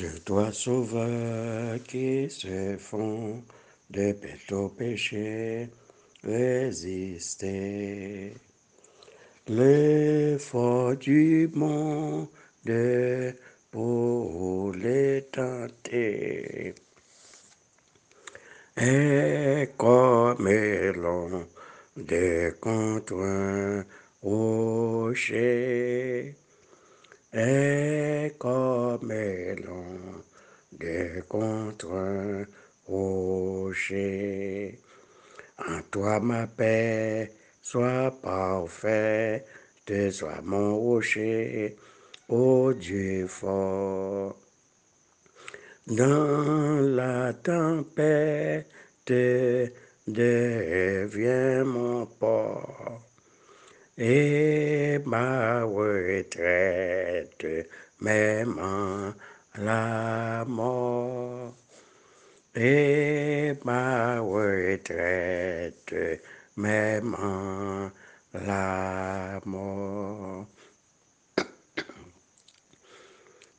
Sur toi, sauveur, qui se font de au péché, résister. L'effort du monde pour les tenter est comme l'on de contre un rocher est comme l'on de contre un rocher. En toi ma paix soit parfaite, sois mon rocher, ô Dieu fort. Dans la tempête, deviens mon port et ma retraite, même en la mort. Et ma retraite, même en la mort.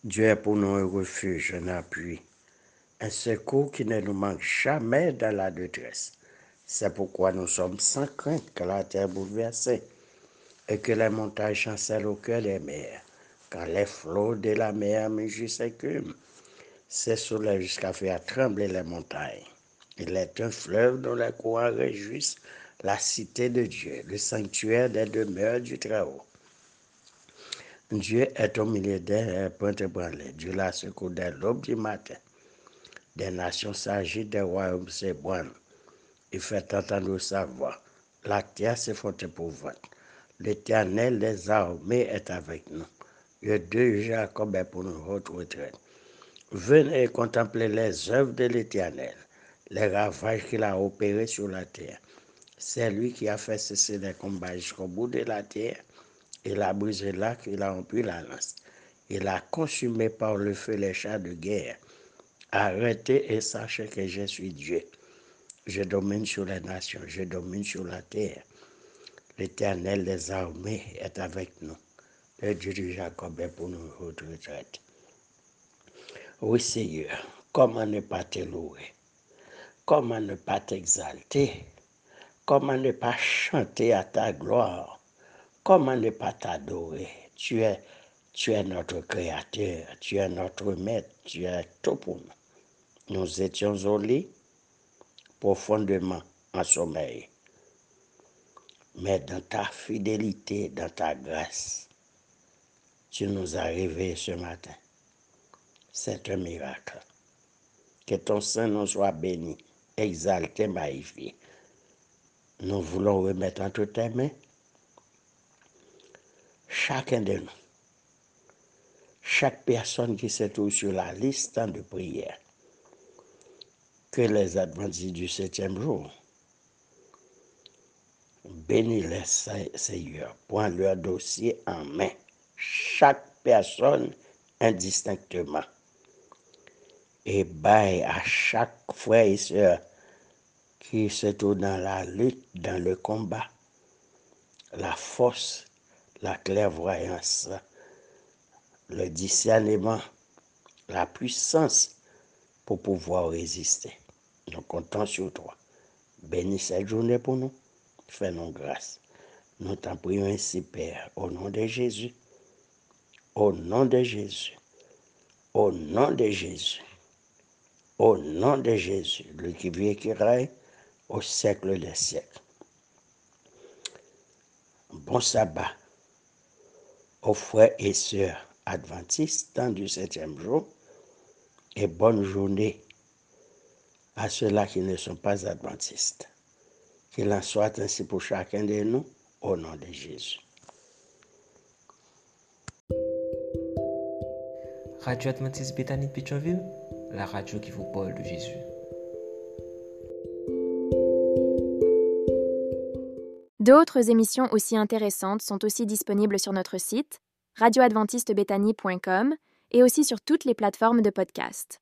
Dieu est pour nous un refuge, un appui, un secours qui ne nous manque jamais dans la détresse. C'est pourquoi nous sommes sans crainte que la terre bouleversée et que les montagnes chancellent au cœur des mers, quand les flots de la mer mugissent s'écument. C'est soleil jusqu'à faire trembler les montagnes. Il est un fleuve dont les courants réjouissent la cité de Dieu, le sanctuaire des demeures du Très-Haut. Dieu est au milieu des points ébranlés. Dieu la secoue dès l'aube du matin. Des nations s'agitent, des royaumes s'ébranlent. Il fait entendre sa voix. La terre s'effondre pour vote. L'Éternel des armées est avec nous. Le Dieu Jacob est pour nous retraite. Venez contempler les œuvres de l'Éternel, les ravages qu'il a opérés sur la terre. C'est lui qui a fait cesser les combats jusqu'au bout de la terre. Il a brisé l'arc, il a rompu la lance. Il a consumé par le feu les chars de guerre. Arrêtez et sachez que je suis Dieu. Je domine sur les nations, je domine sur la terre. L'Éternel des armées est avec nous. Le Dieu de Jacob est pour nous retraite. Oui, Seigneur, comment ne pas te louer? Comment ne pas t'exalter? Comment ne pas chanter à ta gloire? Comment ne pas t'adorer? Tu es, tu es notre Créateur, tu es notre Maître, tu es tout pour nous. Nous étions au lit, profondément en sommeil mais dans ta fidélité, dans ta grâce, tu nous as réveillés ce matin. C'est un miracle. Que ton Saint nous soit béni, exalté, magnifié. Nous voulons remettre entre tes mains chacun de nous, chaque personne qui se trouve sur la liste de prière, que les adventistes du septième jour Bénis les Seigneur, prends leur dossier en main, chaque personne indistinctement. Et baille à chaque frère et soeur qui se trouve dans la lutte, dans le combat, la force, la clairvoyance, le discernement, la puissance pour pouvoir résister. Nous comptons sur toi. Bénis cette journée pour nous fais-nous grâce. Nous t'en prions ainsi, Père, au nom de Jésus. Au nom de Jésus. Au nom de Jésus. Au nom de Jésus, le qui vit et qui règne au siècle des siècles. Bon sabbat aux frères et sœurs adventistes du septième jour et bonne journée à ceux-là qui ne sont pas adventistes. Qu'il en soit ainsi pour chacun de nous, au nom de Jésus. Radio Adventiste Bethany de la radio qui vous parle de Jésus. D'autres émissions aussi intéressantes sont aussi disponibles sur notre site radioadventistebethany.com et aussi sur toutes les plateformes de podcast.